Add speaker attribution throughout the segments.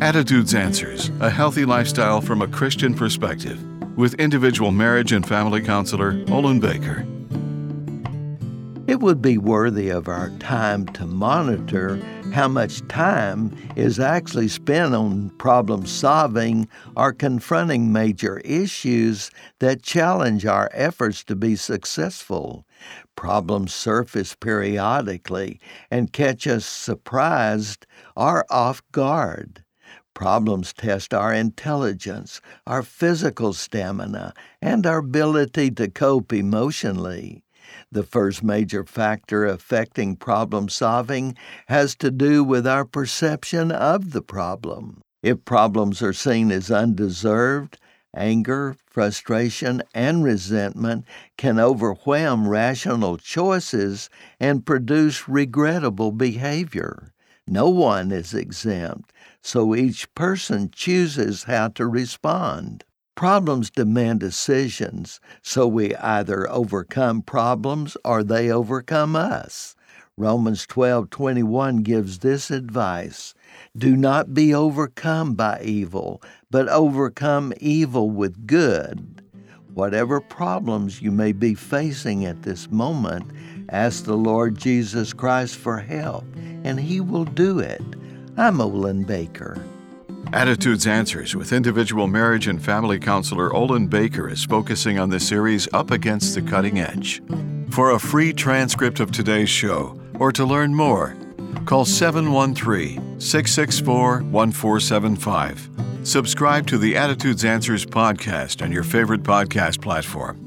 Speaker 1: Attitudes Answers A Healthy Lifestyle from a Christian Perspective with individual marriage and family counselor Olin Baker.
Speaker 2: It would be worthy of our time to monitor how much time is actually spent on problem solving or confronting major issues that challenge our efforts to be successful. Problems surface periodically and catch us surprised or off guard. Problems test our intelligence, our physical stamina, and our ability to cope emotionally. The first major factor affecting problem solving has to do with our perception of the problem. If problems are seen as undeserved, anger, frustration, and resentment can overwhelm rational choices and produce regrettable behavior. No one is exempt, so each person chooses how to respond. Problems demand decisions, so we either overcome problems or they overcome us. Romans 12:21 gives this advice: Do not be overcome by evil, but overcome evil with good. Whatever problems you may be facing at this moment, ask the Lord Jesus Christ for help, and He will do it. I'm Olin Baker.
Speaker 1: Attitudes Answers with individual marriage and family counselor Olin Baker is focusing on the series Up Against the Cutting Edge. For a free transcript of today's show or to learn more, call 713 664 1475. Subscribe to the Attitudes Answers podcast on your favorite podcast platform.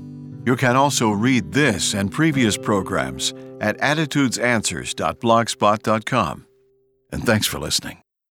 Speaker 1: You can also read this and previous programs at attitudesanswers.blogspot.com. And thanks for listening.